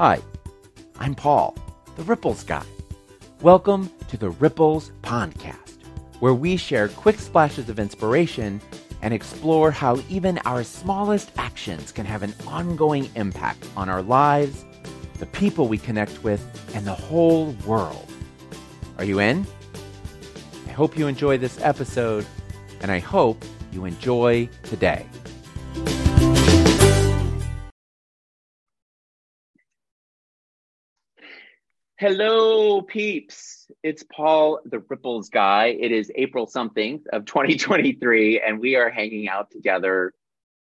Hi, I'm Paul, the Ripples guy. Welcome to the Ripples Podcast, where we share quick splashes of inspiration and explore how even our smallest actions can have an ongoing impact on our lives, the people we connect with, and the whole world. Are you in? I hope you enjoy this episode, and I hope you enjoy today. Hello, peeps. It's Paul, the Ripples guy. It is April something of 2023, and we are hanging out together.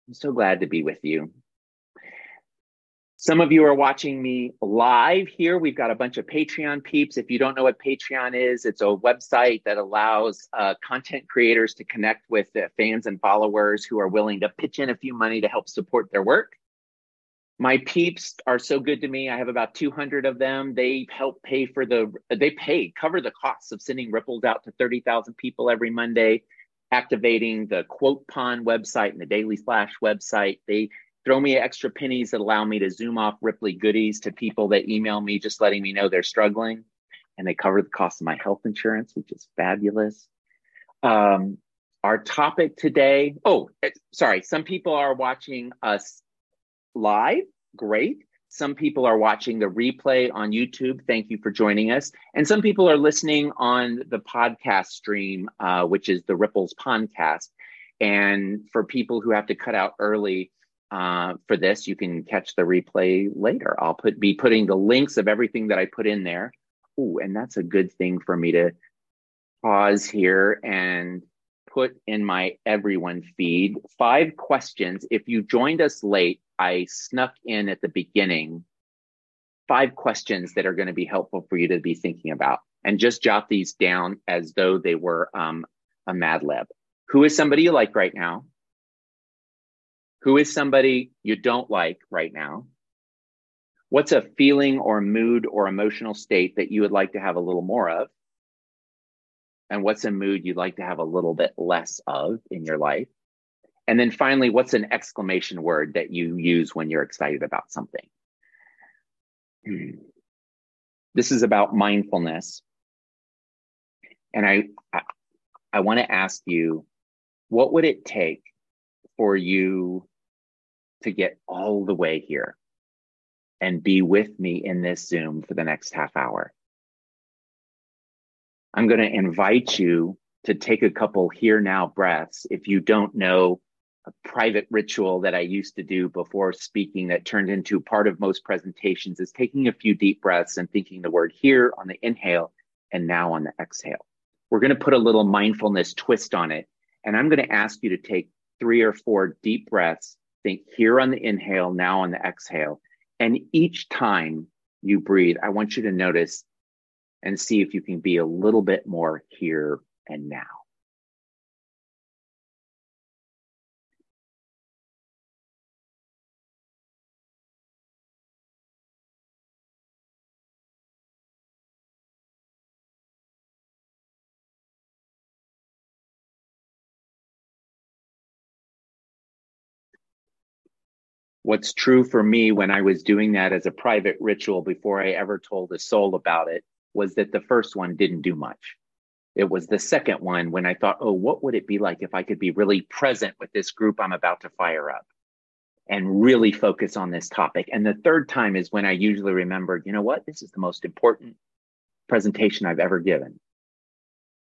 I'm so glad to be with you. Some of you are watching me live here. We've got a bunch of Patreon peeps. If you don't know what Patreon is, it's a website that allows uh, content creators to connect with fans and followers who are willing to pitch in a few money to help support their work. My peeps are so good to me. I have about 200 of them. They help pay for the, they pay, cover the costs of sending ripples out to 30,000 people every Monday, activating the Quote Pond website and the Daily Splash website. They throw me extra pennies that allow me to zoom off Ripley goodies to people that email me just letting me know they're struggling. And they cover the cost of my health insurance, which is fabulous. Um, our topic today, oh, eh, sorry, some people are watching us live, great. Some people are watching the replay on YouTube. Thank you for joining us. And some people are listening on the podcast stream, uh, which is the Ripples Podcast. And for people who have to cut out early uh, for this, you can catch the replay later. I'll put be putting the links of everything that I put in there. Ooh, and that's a good thing for me to pause here and put in my everyone feed five questions. If you joined us late, I snuck in at the beginning five questions that are going to be helpful for you to be thinking about and just jot these down as though they were um, a Mad Lib. Who is somebody you like right now? Who is somebody you don't like right now? What's a feeling or mood or emotional state that you would like to have a little more of? And what's a mood you'd like to have a little bit less of in your life? And then finally, what's an exclamation word that you use when you're excited about something? Hmm. This is about mindfulness. And I, I, I want to ask you, what would it take for you to get all the way here and be with me in this Zoom for the next half hour? I'm going to invite you to take a couple here now breaths. If you don't know a private ritual that I used to do before speaking that turned into part of most presentations is taking a few deep breaths and thinking the word here on the inhale and now on the exhale. We're going to put a little mindfulness twist on it. And I'm going to ask you to take three or four deep breaths, think here on the inhale, now on the exhale. And each time you breathe, I want you to notice and see if you can be a little bit more here and now. What's true for me when I was doing that as a private ritual before I ever told a soul about it was that the first one didn't do much. It was the second one when I thought, oh, what would it be like if I could be really present with this group I'm about to fire up and really focus on this topic? And the third time is when I usually remember, you know what? This is the most important presentation I've ever given.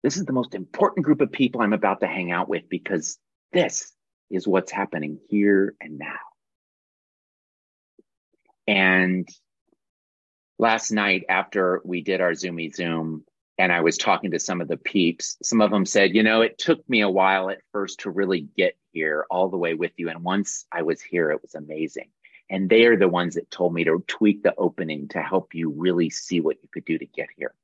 This is the most important group of people I'm about to hang out with because this is what's happening here and now. And last night after we did our Zoomy Zoom, and I was talking to some of the peeps, some of them said, you know, it took me a while at first to really get here all the way with you. And once I was here, it was amazing. And they are the ones that told me to tweak the opening to help you really see what you could do to get here.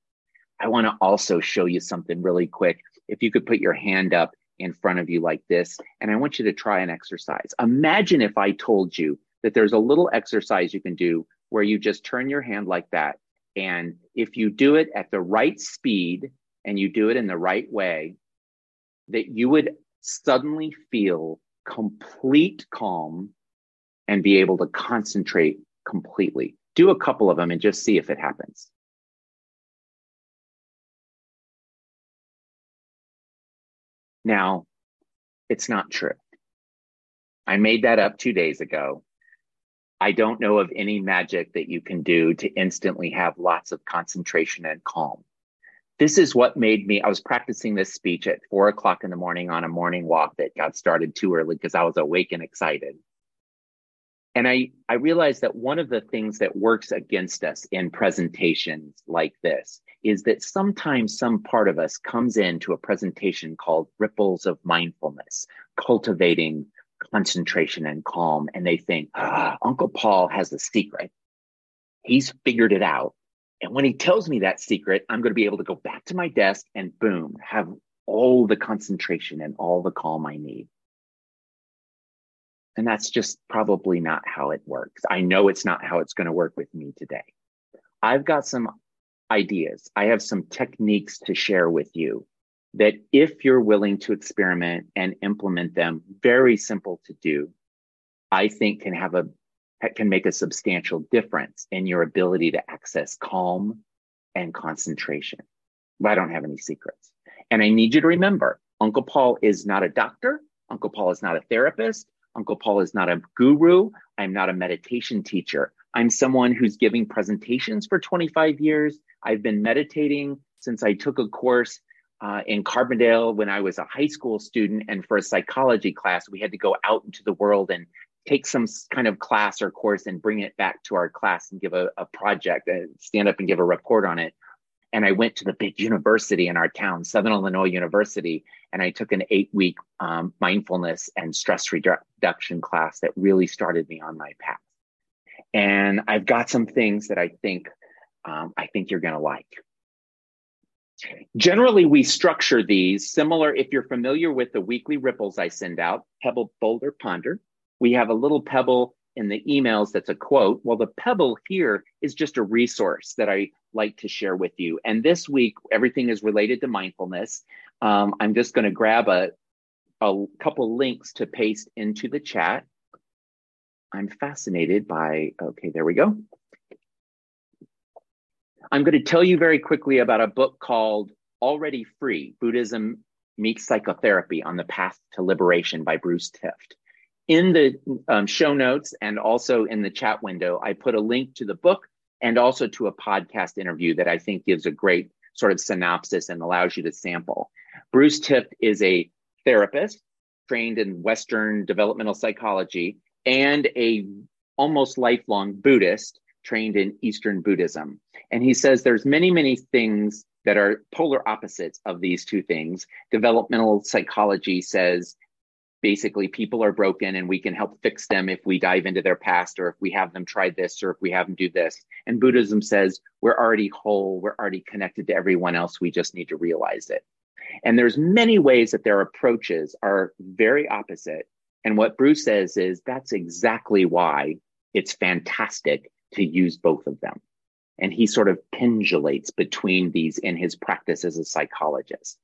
I want to also show you something really quick. If you could put your hand up in front of you like this, and I want you to try an exercise. Imagine if I told you that there's a little exercise you can do where you just turn your hand like that. And if you do it at the right speed and you do it in the right way, that you would suddenly feel complete calm and be able to concentrate completely. Do a couple of them and just see if it happens. Now, it's not true. I made that up two days ago. I don't know of any magic that you can do to instantly have lots of concentration and calm. This is what made me, I was practicing this speech at four o'clock in the morning on a morning walk that got started too early because I was awake and excited. And I, I realized that one of the things that works against us in presentations like this is that sometimes some part of us comes into a presentation called Ripples of Mindfulness, cultivating concentration and calm. And they think, ah, Uncle Paul has a secret. He's figured it out. And when he tells me that secret, I'm going to be able to go back to my desk and boom, have all the concentration and all the calm I need. And that's just probably not how it works. I know it's not how it's going to work with me today. I've got some ideas. I have some techniques to share with you that if you're willing to experiment and implement them, very simple to do, I think can have a can make a substantial difference in your ability to access calm and concentration. But I don't have any secrets. And I need you to remember Uncle Paul is not a doctor. Uncle Paul is not a therapist. Uncle Paul is not a guru. I'm not a meditation teacher. I'm someone who's giving presentations for 25 years. I've been meditating since I took a course uh, in Carbondale when I was a high school student. And for a psychology class, we had to go out into the world and take some kind of class or course and bring it back to our class and give a, a project, uh, stand up and give a report on it and I went to the big university in our town, Southern Illinois University, and I took an eight week um, mindfulness and stress reduction class that really started me on my path. And I've got some things that I think um, I think you're going to like. Generally, we structure these similar. If you're familiar with the weekly ripples I send out, Pebble, Boulder, Ponder, we have a little pebble in the emails that's a quote. Well, the pebble here is just a resource that I like to share with you. And this week, everything is related to mindfulness. Um, I'm just going to grab a, a couple links to paste into the chat. I'm fascinated by, okay, there we go. I'm going to tell you very quickly about a book called Already Free Buddhism Meets Psychotherapy on the Path to Liberation by Bruce Tift in the um, show notes and also in the chat window, I put a link to the book and also to a podcast interview that I think gives a great sort of synopsis and allows you to sample. Bruce Tift is a therapist trained in Western developmental psychology and a almost lifelong Buddhist trained in Eastern Buddhism. And he says there's many, many things that are polar opposites of these two things. Developmental psychology says basically people are broken and we can help fix them if we dive into their past or if we have them try this or if we have them do this. And Buddhism says we're already whole, we're already connected to everyone else, we just need to realize it. And there's many ways that their approaches are very opposite. And what Bruce says is that's exactly why it's fantastic to use both of them. And he sort of pendulates between these in his practice as a psychologist.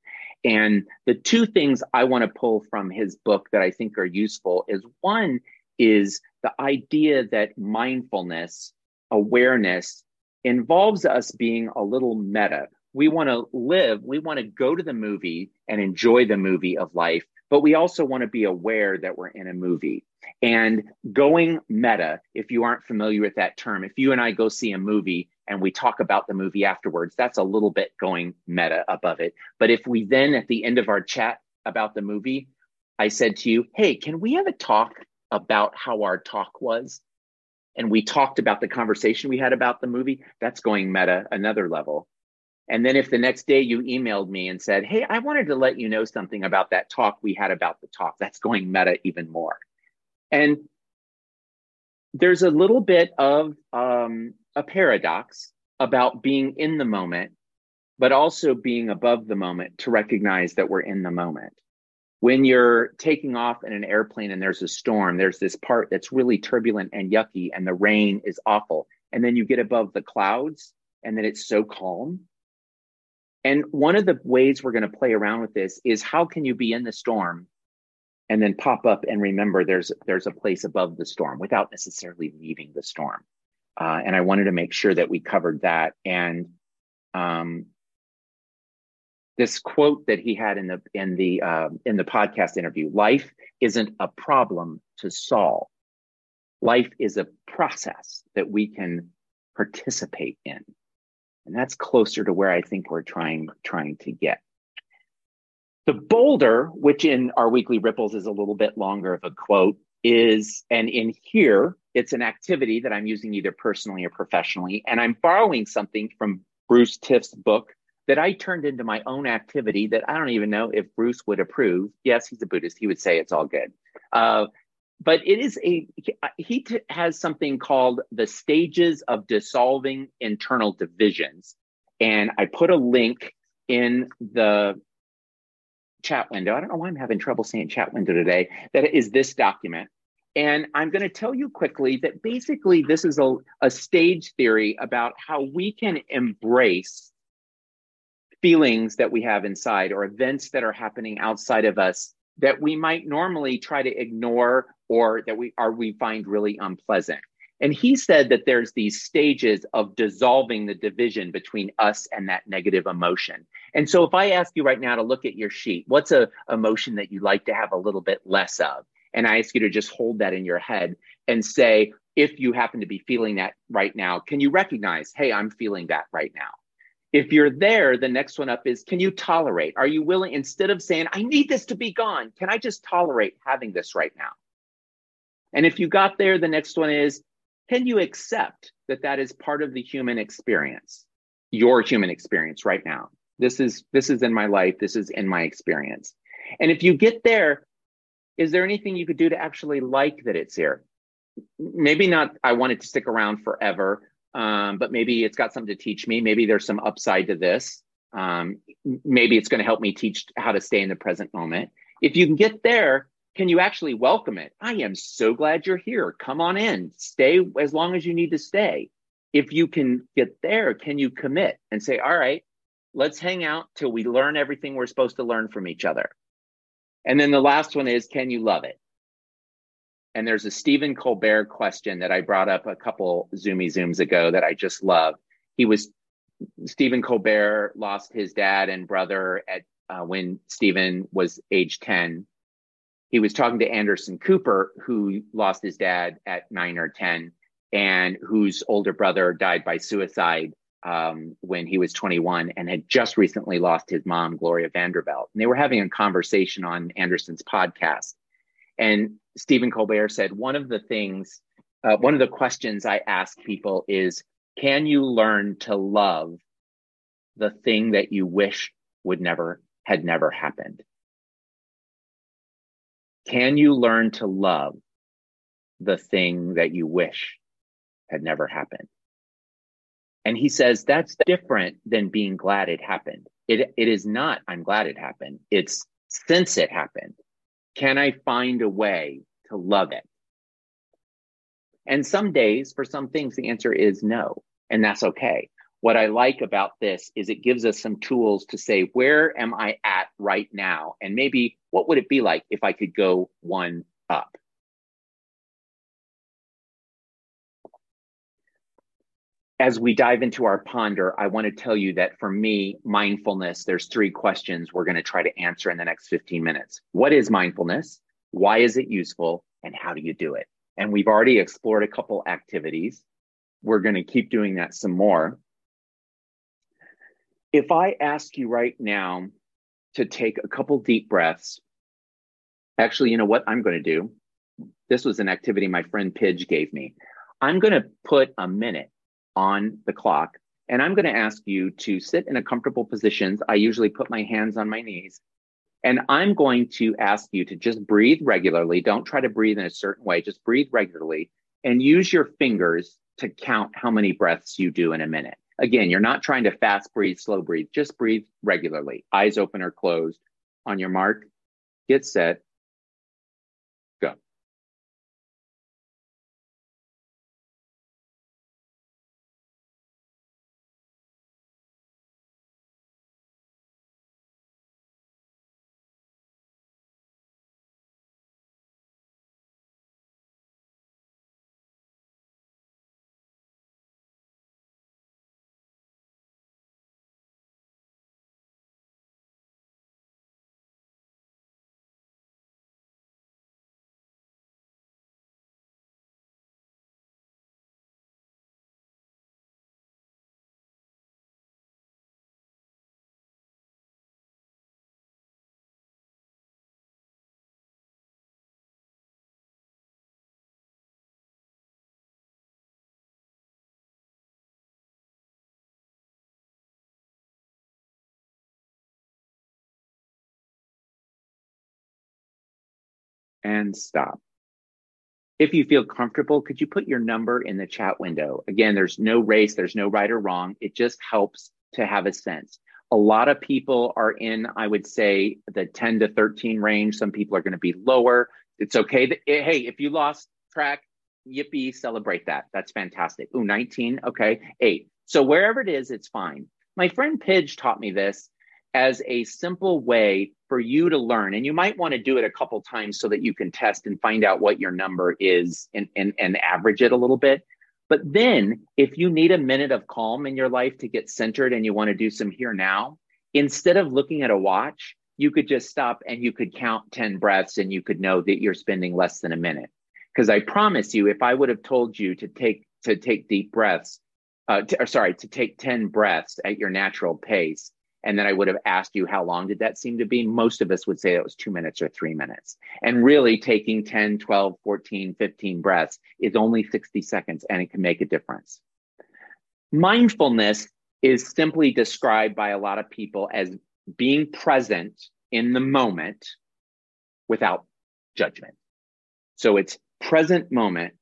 And the two things I want to pull from his book that I think are useful is one is the idea that mindfulness, awareness involves us being a little meta. We want to live, we want to go to the movie and enjoy the movie of life, but we also want to be aware that we're in a movie. And going meta, if you aren't familiar with that term, if you and I go see a movie and we talk about the movie afterwards, that's a little bit going meta above it. But if we then at the end of our chat about the movie, I said to you, hey, can we have a talk about how our talk was? And we talked about the conversation we had about the movie, that's going meta another level. And then if the next day you emailed me and said, hey, I wanted to let you know something about that talk we had about the talk, that's going meta even more. And there's a little bit of um, a paradox about being in the moment, but also being above the moment to recognize that we're in the moment. When you're taking off in an airplane and there's a storm, there's this part that's really turbulent and yucky, and the rain is awful. And then you get above the clouds, and then it's so calm. And one of the ways we're going to play around with this is how can you be in the storm and then pop up and remember there's there's a place above the storm without necessarily leaving the storm Uh, and I wanted to make sure that we covered that. And um, this quote that he had in the in the uh, in the podcast interview: "Life isn't a problem to solve. Life is a process that we can participate in." And that's closer to where I think we're trying trying to get. The boulder, which in our weekly ripples is a little bit longer of a quote, is, and in here, it's an activity that I'm using either personally or professionally. And I'm borrowing something from Bruce Tift's book that I turned into my own activity that I don't even know if Bruce would approve. Yes, he's a Buddhist. He would say it's all good. Uh, but it is a, he t- has something called the stages of dissolving internal divisions. And I put a link in the chat window. I don't know why I'm having trouble saying chat window today. That is this document. And I'm going to tell you quickly that basically this is a, a stage theory about how we can embrace feelings that we have inside or events that are happening outside of us that we might normally try to ignore or that we are we find really unpleasant. And he said that there's these stages of dissolving the division between us and that negative emotion. And so if I ask you right now to look at your sheet, what's a emotion that you'd like to have a little bit less of? And I ask you to just hold that in your head and say, if you happen to be feeling that right now, can you recognize, hey, I'm feeling that right now? If you're there, the next one up is, can you tolerate? Are you willing, instead of saying, I need this to be gone, can I just tolerate having this right now? And if you got there, the next one is, can you accept that that is part of the human experience? Your human experience right now. This is this is in my life. This is in my experience. And if you get there is there anything you could do to actually like that it's here? Maybe not i want it to stick around forever um, but maybe it's got something to teach me. Maybe there's some upside to this. Um, maybe it's going to help me teach how to stay in the present moment. If you can get there can you actually welcome it? I am so glad you're here. Come on in. Stay as long as you need to stay. If you can get there, can you commit and say, all right, let's hang out till we learn everything we're supposed to learn from each other? And then the last one is, can you love it? And there's a Stephen Colbert question that I brought up a couple Zoomy Zooms ago that I just love. He was Stephen Colbert lost his dad and brother at uh, when Stephen was age 10 he was talking to Anderson Cooper, who lost his dad at nine or 10, and whose older brother died by suicide um, when he was 21 and had just recently lost his mom, Gloria Vanderbilt. And they were having a conversation on Anderson's podcast. And Stephen Colbert said, one of the things, uh, one of the questions I ask people is, can you learn to love the thing that you wish would never, had never happened? Can you learn to love the thing that you wish had never happened? And he says that's different than being glad it happened. It, it is not, I'm glad it happened. It's since it happened, can I find a way to love it? And some days, for some things, the answer is no, and that's okay. What I like about this is it gives us some tools to say, where am I at right now? And maybe what would it be like if I could go one up? As we dive into our ponder, I want to tell you that for me, mindfulness, there's three questions we're going to try to answer in the next 15 minutes. What is mindfulness? Why is it useful? And how do you do it? And we've already explored a couple activities. We're going to keep doing that some more. If I ask you right now to take a couple deep breaths, actually, you know what I'm going to do? This was an activity my friend Pidge gave me. I'm going to put a minute on the clock and I'm going to ask you to sit in a comfortable position. I usually put my hands on my knees. And I'm going to ask you to just breathe regularly. Don't try to breathe in a certain way, just breathe regularly and use your fingers to count how many breaths you do in a minute. Again, you're not trying to fast breathe, slow breathe, just breathe regularly, eyes open or closed. On your mark, get set, and stop. If you feel comfortable, could you put your number in the chat window? Again, there's no race, there's no right or wrong. It just helps to have a sense. A lot of people are in, I would say, the 10 to 13 range. Some people are going to be lower. It's okay. That, eh, hey, if you lost track, yippee, celebrate that. That's fantastic. Ooh, 19. Okay. Eight. So wherever it is, it's fine. My friend Pidge taught me this as a simple way for you to learn. And you might want to do it a couple times so that you can test and find out what your number is and, and, and average it a little bit. But then, if you need a minute of calm in your life to get centered and you want to do some here now, instead of looking at a watch, you could just stop and you could count 10 breaths and you could know that you're spending less than a minute. Because I promise you, if I would have told you to take to take deep breaths, uh, to, or sorry, to take 10 breaths at your natural pace, and then I would have asked you how long did that seem to be, most of us would say it was two minutes or three minutes. And really taking 10, 12, 14, 15 breaths is only 60 seconds and it can make a difference. Mindfulness is simply described by a lot of people as being present in the moment without judgment. So it's present moment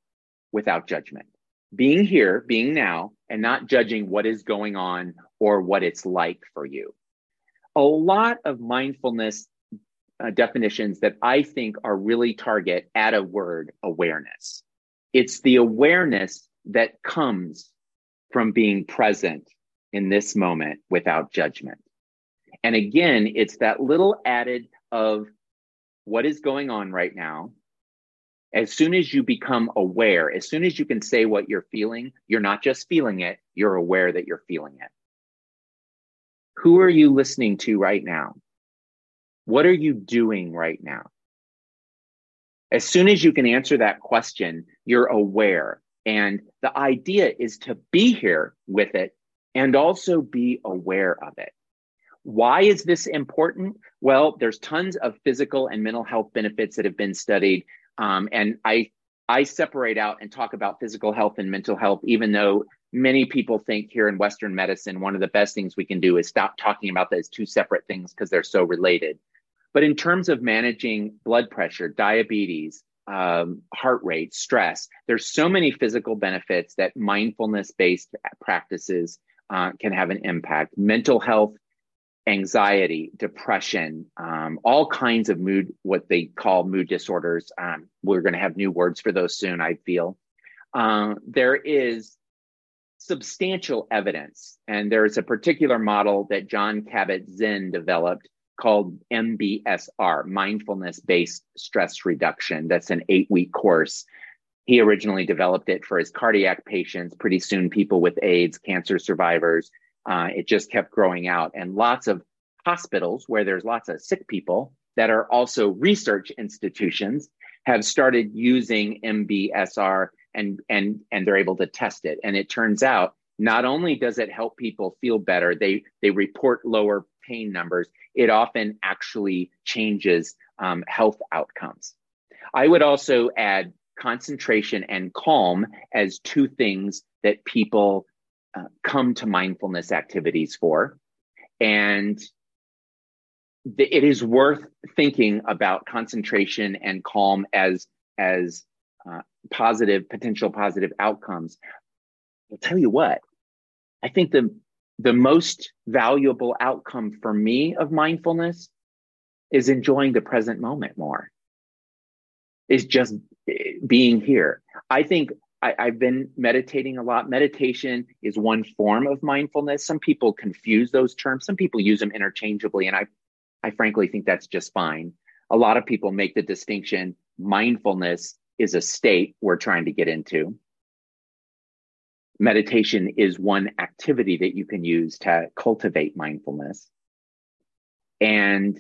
without judgment. Being here, being now, and not judging what is going on or what it's like for you. A lot of mindfulness uh, definitions that I think are really target at a word awareness. It's the awareness that comes from being present in this moment without judgment. And again, it's that little added of what is going on right now as soon as you become aware, as soon as you can say what you're feeling, you're not just feeling it, you're aware that you're feeling it. Who are you listening to right now? What are you doing right now? As soon as you can answer that question, you're aware. And the idea is to be here with it and also be aware of it. Why is this important? Well, there's tons of physical and mental health benefits that have been studied um, and I I separate out and talk about physical health and mental health, even though many people think here in Western medicine, one of the best things we can do is stop talking about those two separate things because they're so related. But in terms of managing blood pressure, diabetes, um, heart rate, stress, there's so many physical benefits that mindfulness based practices uh, can have an impact. Mental health anxiety, depression, um, all kinds of mood, what they call mood disorders. Um, we're going to have new words for those soon, I feel. Um, there is substantial evidence, and there's a particular model that Jon Kabat-Zinn developed called MBSR, mindfulness based stress reduction. That's an eight week course. He originally developed it for his cardiac patients, pretty soon, people with AIDS, cancer survivors uh, it just kept growing out. And lots of hospitals where there's lots of sick people that are also research institutions have started using MBSR and, and, and they're able to test it. And it turns out not only does it help people feel better, they, they report lower pain numbers, it often actually changes um, health outcomes. I would also add concentration and calm as two things that people uh, come to mindfulness activities for. And th- it is worth thinking about concentration and calm as, as uh, positive, potential positive outcomes. I'll tell you what, I think the, the most valuable outcome for me of mindfulness is enjoying the present moment more, is just eh, being here. I think I, have been meditating a lot. Meditation is one form of mindfulness. Some people confuse those terms. Some people use them interchangeably, and I, I frankly think that's just fine. A lot of people make the distinction: mindfulness is a state we're trying to get into. Meditation is one activity that you can use to cultivate mindfulness. And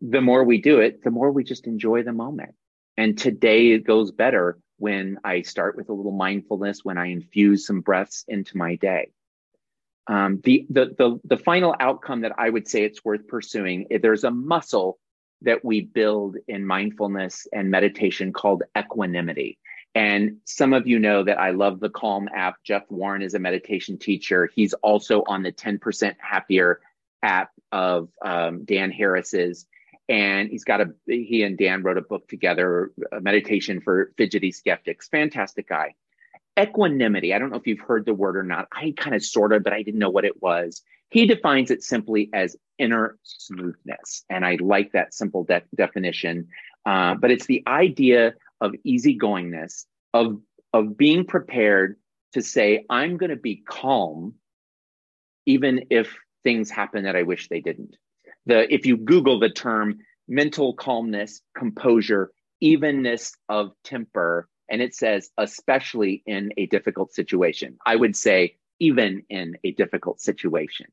the more we do it, the more we just enjoy the moment. And today it goes better when I start with a little mindfulness, when I infuse some breaths into my day. Um, the, the, the, the final outcome that I would say it's worth pursuing, eh, there's a muscle that we build in mindfulness and meditation called equanimity. And some of you know that I love the Calm app. Jeff Warren is a meditation teacher. He's also on the 10% Happier app of um, Dan Harris's. And he's got a he and Dan wrote a book together, a meditation for fidgety skeptics. Fantastic guy. Equanimity. I don't know if you've heard the word or not. I kind of sort of, but I didn't know what it was. He defines it simply as inner smoothness, and I like that simple de- definition. Uh, but it's the idea of easygoingness, of of being prepared to say, "I'm going to be calm, even if things happen that I wish they didn't." The if you google the term mental calmness composure evenness of temper and it says especially in a difficult situation. I would say even in a difficult situation.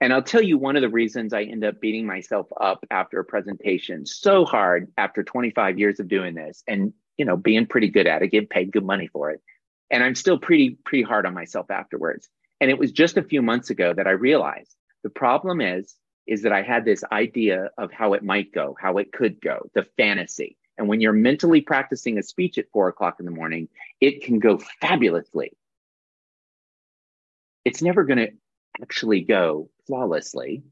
And i'll tell you one of the reasons i end up beating myself up after a presentation so hard after 25 years of doing this and you know being pretty good at it get paid good money for it. And i'm still pretty pretty hard on myself afterwards. And it was just a few months ago that i realized the problem is is that I had this idea of how it might go, how it could go, the fantasy. And when you're mentally practicing a speech at four o'clock in the morning, it can go fabulously. It's never going to actually go flawlessly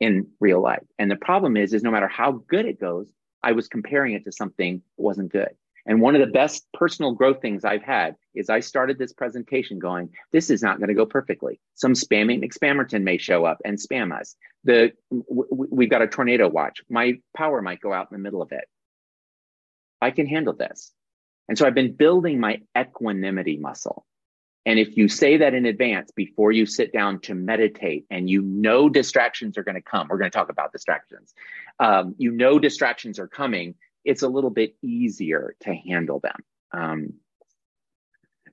in real life. And the problem is, is no matter how good it goes, I was comparing it to something that wasn't good. And one of the best personal growth things I've had is I started this presentation going, this is not going to go perfectly. Some spamming McSpammerton may show up and spam us. The w- we've got a tornado watch. My power might go out in the middle of it. I can handle this. And so I've been building my equanimity muscle. And if you say that in advance before you sit down to meditate and you know distractions are going to come, we're going to talk about distractions. Um, you know distractions are coming, it's a little bit easier to handle them. Um,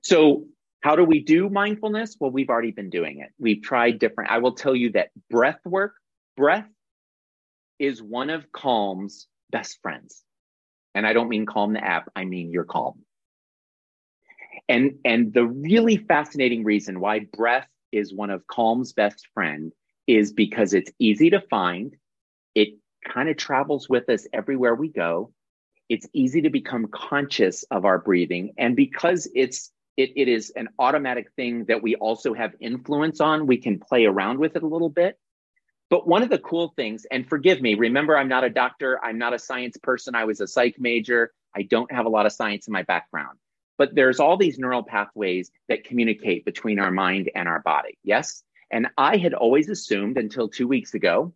so, how do we do mindfulness? Well, we've already been doing it. We've tried different. I will tell you that breath work, breath is one of Calm's best friends. And I don't mean Calm the app, I mean you're calm. And, and the really fascinating reason why breath is one of Calm's best friend is because it's easy to find. It kind of travels with us everywhere we go it's easy to become conscious of our breathing. And because it's it, it is an automatic thing that we also have influence on, we can play around with it a little bit. But one of the cool things, and forgive me, remember, I'm not a doctor, I'm not a science person, I was a psych major, I don't have a lot of science in my background. But there's all these neural pathways that communicate between our mind and our body. Yes. And I had always assumed until two weeks ago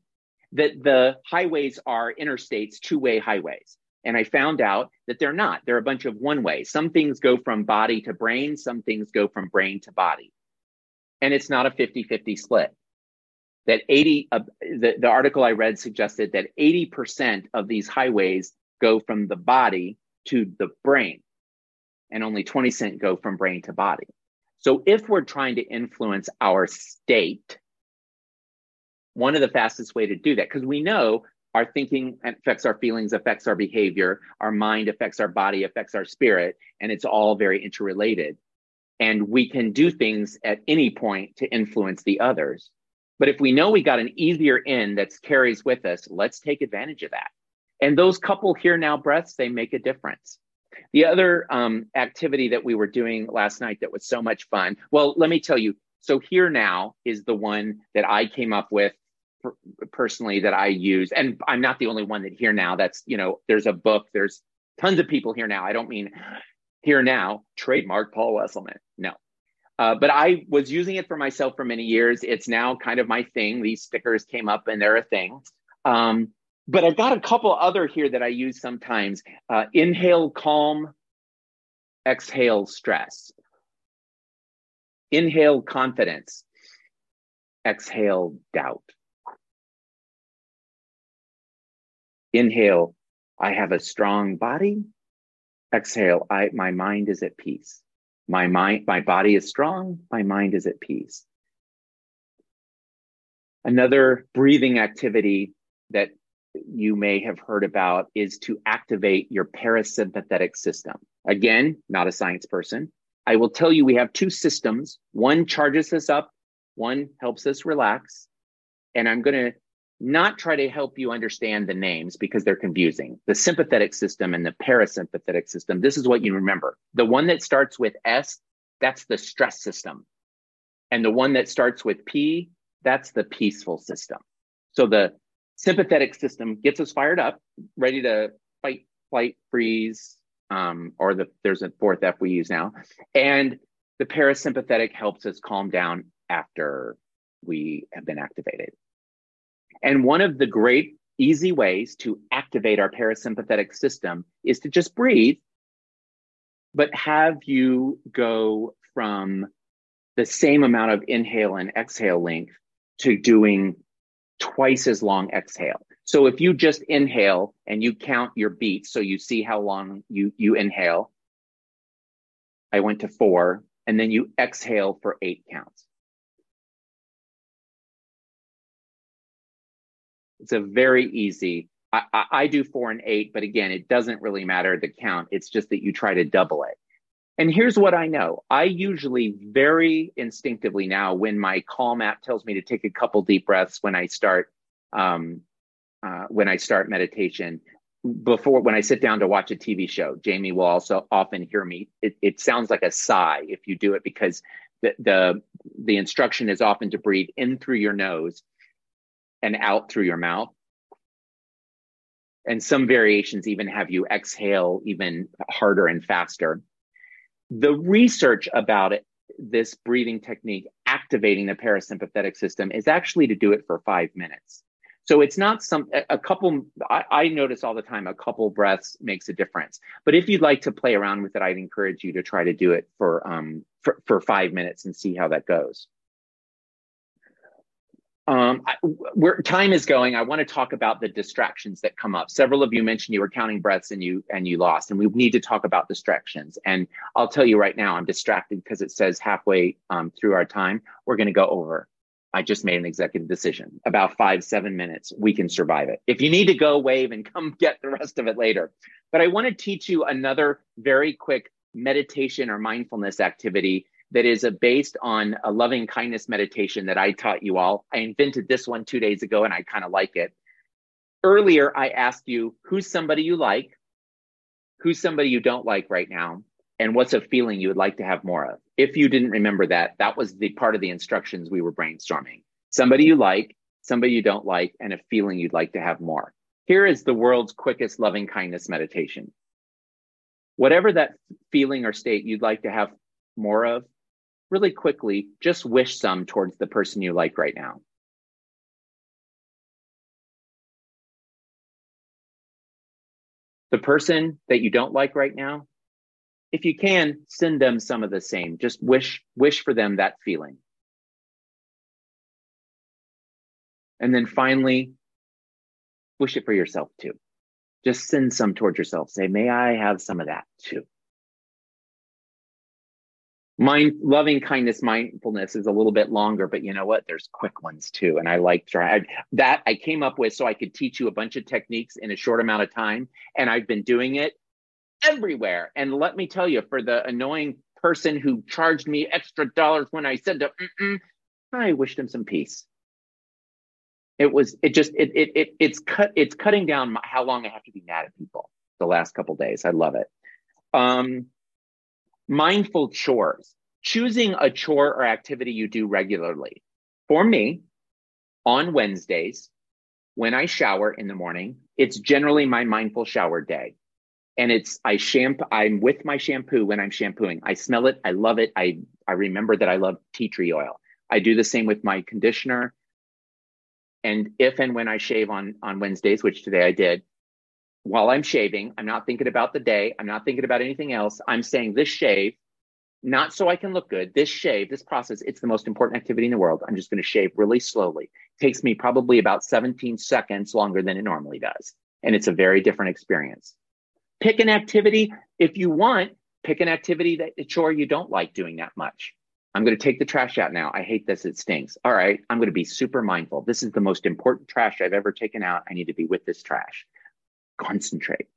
that the highways are interstates, two way highways. And I found out that they're not. They're a bunch of one way. Some things go from body to brain, some things go from brain to body. And it's not a 50 50 split. That 80, uh, the, the article I read suggested that 80% of these highways go from the body to the brain, and only 20% go from brain to body. So if we're trying to influence our state, one of the fastest way to do that, because we know our thinking affects our feelings, affects our behavior, our mind affects our body, affects our spirit, and it's all very interrelated. And we can do things at any point to influence the others. But if we know we got an easier in that carries with us, let's take advantage of that. And those couple here now breaths, they make a difference. The other um, activity that we were doing last night that was so much fun. Well, let me tell you. So, here now is the one that I came up with personally that I use, and I'm not the only one that here now. That's you know, there's a book. There's tons of people here now. I don't mean here now. Trademark Paul Wesselmann. No, uh, but I was using it for myself for many years. It's now kind of my thing. These stickers came up and they're a thing. Um, but I've got a couple other here that I use sometimes. Uh, inhale calm, exhale stress. Inhale confidence, exhale doubt. Inhale, I have a strong body. Exhale, I, my mind is at peace. My mind, my body is strong. My mind is at peace. Another breathing activity that you may have heard about is to activate your parasympathetic system. Again, not a science person. I will tell you we have two systems. One charges us up, one helps us relax. And I'm going to not try to help you understand the names because they're confusing. The sympathetic system and the parasympathetic system, this is what you remember. The one that starts with S, that's the stress system. And the one that starts with P, that's the peaceful system. So the sympathetic system gets us fired up, ready to fight, flight, freeze, um, or the there's a fourth F we use now, and the parasympathetic helps us calm down after we have been activated. And one of the great easy ways to activate our parasympathetic system is to just breathe, but have you go from the same amount of inhale and exhale length to doing twice as long exhale. So if you just inhale and you count your beats, so you see how long you, you inhale, I went to four, and then you exhale for eight counts. It's a very easy. I, I, I, do four and eight, but again, it doesn't really matter the count. It's just that you try to double it. And here's what I know. I usually very instinctively now, when my Calm app tells me to take a couple deep breaths when I start um, uh, when I start meditation, before when I sit down to watch a TV show, Jamie will also often hear me. It, it sounds like a sigh if you do it because the, the the instruction is often to breathe in through your nose and out through your mouth. And some variations even have you exhale even harder and faster. The research about it, this breathing technique activating the parasympathetic system is actually to do it for five minutes. So it's not some a couple. I, I, notice all the time a couple breaths makes a difference. But if you'd like to play around with it, I'd encourage you to try to do it for um for, for five minutes and see how that goes. Um, I, where time is going, I want to talk about the distractions that come up. Several of you mentioned you were counting breaths and you and you lost, and we need to talk about distractions. And I'll tell you right now, I'm distracted because it says halfway um, through our time we're going to go over. I just made an executive decision. About five, seven minutes, we can survive it. If you need to go, wave and come get the rest of it later. But I want to teach you another very quick meditation or mindfulness activity that is a, based on a loving kindness meditation that I taught you all. I invented this one two days ago and I kind of like it. Earlier, I asked you who's somebody you like, who's somebody you don't like right now, and what's a feeling you would like to have more of. If you didn't remember that, that was the part of the instructions we were brainstorming. Somebody you like, somebody you don't like, and a feeling you'd like to have more. Here is the world's quickest loving kindness meditation. Whatever that feeling or state you'd like to have more of, really quickly, just wish some towards the person you like right now. The person that you don't like right now, if you can, send them some of the same. Just wish wish for them that feeling. And then finally, wish it for yourself too. Just send some towards yourself. Say, may I have some of that too. Mind loving kindness mindfulness is a little bit longer, but you know what? There's quick ones too, and I like trying that. I came up with so I could teach you a bunch of techniques in a short amount of time, and I've been doing it everywhere. And let me tell you, for the annoying person who charged me extra dollars when I said to, I wished him some peace. It was it just it it, it it's cut it's cutting down my, how long I have to be mad at people the last couple days. I love it. Um, mindful chores, choosing a chore or activity you do regularly. For me, on Wednesdays, when I shower in the morning, it's generally my mindful shower day. And it's I shampoo I'm with my shampoo when I'm shampooing. I smell it, I love it. I I remember that I love tea tree oil. I do the same with my conditioner. And if and when I shave on on Wednesdays, which today I did, while I'm shaving, I'm not thinking about the day. I'm not thinking about anything else. I'm saying this shave, not so I can look good. This shave, this process, it's the most important activity in the world. I'm just going to shave really slowly. It takes me probably about 17 seconds longer than it normally does. And it's a very different experience. Pick an activity. If you want, pick an activity that a chore you don't like doing that much. I'm going to take the trash out now. I hate this. It stinks. All right. I'm going to be super mindful. This is the most important trash I've ever taken out. I need to be with this trash concentrate.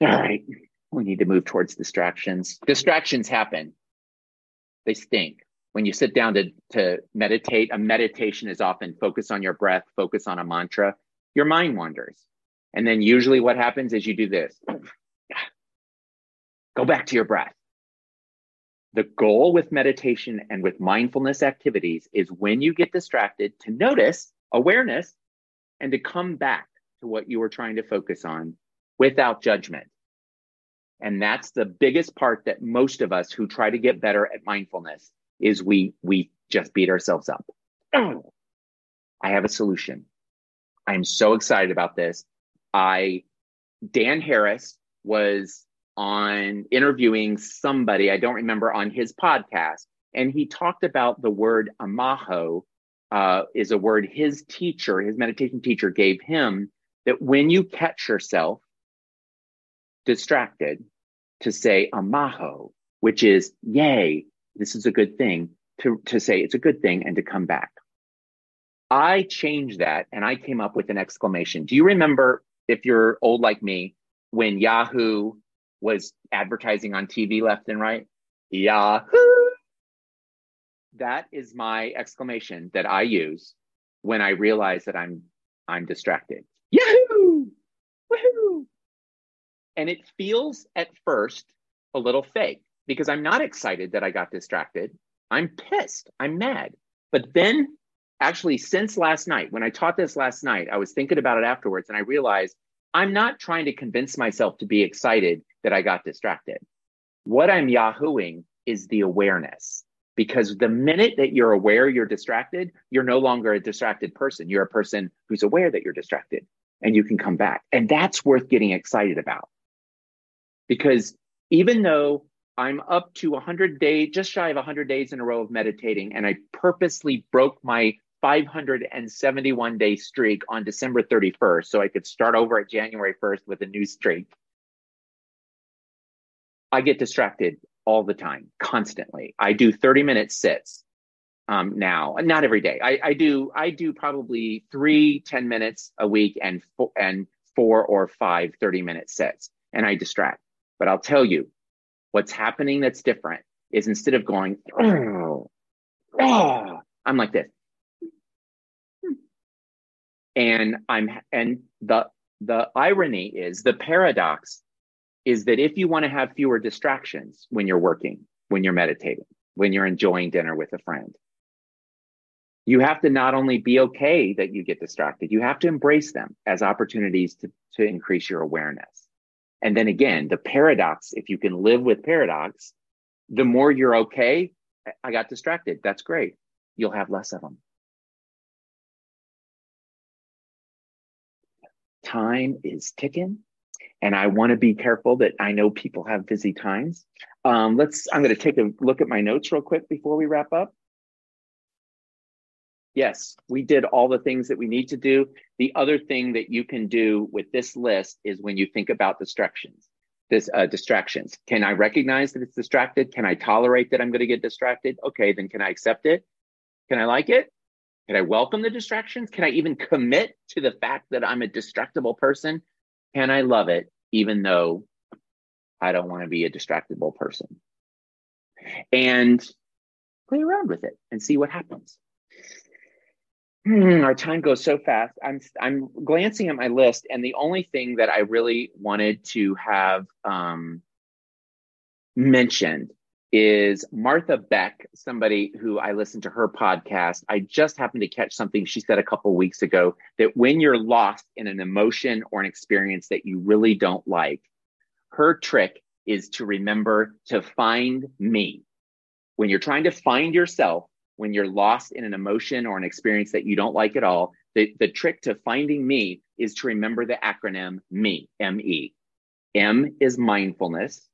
All right, we need to move towards distractions. Distractions happen, they stink. When you sit down to, to meditate, a meditation is often focus on your breath, focus on a mantra, your mind wanders. And then usually what happens is you do this go back to your breath. The goal with meditation and with mindfulness activities is when you get distracted to notice awareness and to come back to what you were trying to focus on without judgment. And that's the biggest part that most of us who try to get better at mindfulness is we we just beat ourselves up. I have a solution. I'm so excited about this. I Dan Harris was on interviewing somebody, I don't remember, on his podcast, and he talked about the word amaho uh, is a word his teacher, his meditation teacher, gave him that when you catch yourself distracted, to say amaho, which is yay, this is a good thing, to, to say it's a good thing and to come back. I changed that and I came up with an exclamation. Do you remember, if you're old like me, when Yahoo was advertising on TV left and right? Yahoo! That is my exclamation that I use when I realize that I'm I'm distracted. Yahoo! Woohoo! And it feels at first a little fake because I'm not excited that I got distracted. I'm pissed. I'm mad. But then, actually, since last night, when I taught this last night, I was thinking about it afterwards and I realized I'm not trying to convince myself to be excited that I got distracted. What I'm Yahooing is the awareness. Because the minute that you're aware you're distracted, you're no longer a distracted person. You're a person who's aware that you're distracted and you can come back. And that's worth getting excited about. Because even though I'm up to 100 days, just shy of 100 days in a row of meditating, and I purposely broke my 571 day streak on December 31st so I could start over at January 1st with a new streak. I get distracted all the time, constantly. I do 30 minute sits um, now, not every day. I, I, do I do probably three 10 minutes a week and fo- and four or five 30 minute sets, and I distract. But I'll tell you, what's happening that's different is instead of going, oh, oh, I'm like this. And I'm and the the irony is the paradox is that if you want to have fewer distractions when you're working, when you're meditating, when you're enjoying dinner with a friend, you have to not only be okay that you get distracted, you have to embrace them as opportunities to, to increase your awareness. And then again, the paradox, if you can live with paradox, the more you're okay, I got distracted. That's great. You'll have less of them. Time is ticking and I want to be careful that I know people have busy times. Um, let's. I'm going to take a look at my notes real quick before we wrap up. Yes, we did all the things that we need to do. The other thing that you can do with this list is when you think about distractions. This uh, distractions. Can I recognize that it's distracted? Can I tolerate that I'm going to get distracted? Okay, then can I accept it? Can I like it? Can I welcome the distractions? Can I even commit to the fact that I'm a distractible person? Can I love it even though I don't want to be a distractible person? And play around with it and see what happens. Hmm, our time goes so fast. I'm I'm glancing at my list, and the only thing that I really wanted to have um, mentioned is Martha Beck, somebody who I listened to her podcast. I just happened to catch something she said a couple weeks ago that when you're lost in an emotion or an experience that you really don't like, her trick is to remember to find me. When you're trying to find yourself, when you're lost in an emotion or an experience that you don't like at all, the, the trick to finding me is to remember the acronym ME, M E. M is mindfulness.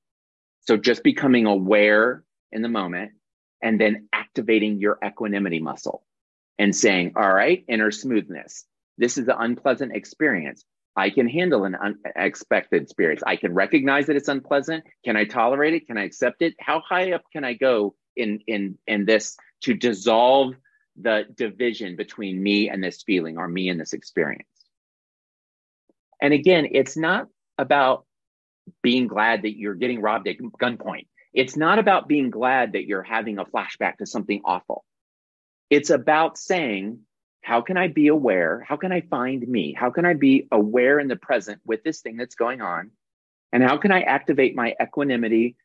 So just becoming aware in the moment and then activating your equanimity muscle and saying, all right, inner smoothness. This is an unpleasant experience. I can handle an unexpected experience. I can recognize that it's unpleasant. Can I tolerate it? Can I accept it? How high up can I go in in in this to dissolve the division between me and this feeling or me and this experience? And again, it's not about being glad that you're getting robbed at gunpoint. It's not about being glad that you're having a flashback to something awful. It's about saying, how can I be aware? How can I find me? How can I be aware in the present with this thing that's going on? And how can I activate my equanimity?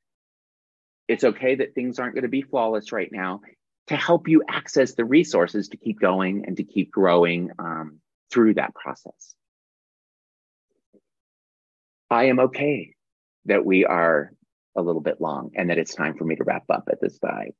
It's okay that things aren't going to be flawless right now. To help you access the resources to keep going and to keep growing um, through that process. I am okay that we are a little bit long and that it's time for me to wrap up at this time.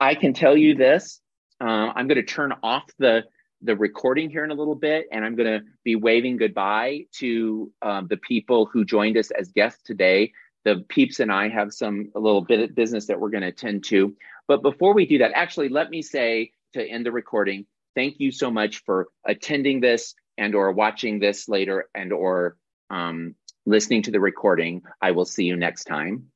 I can tell you this. Uh, I'm going to turn off the the recording here in a little bit, and I'm going to be waving goodbye to um, the people who joined us as guests today. The peeps and I have some a little bit of business that we're going to attend to. But before we do that, actually, let me say to end the recording, thank you so much for attending this and or watching this later and or um, listening to the recording. I will see you next time.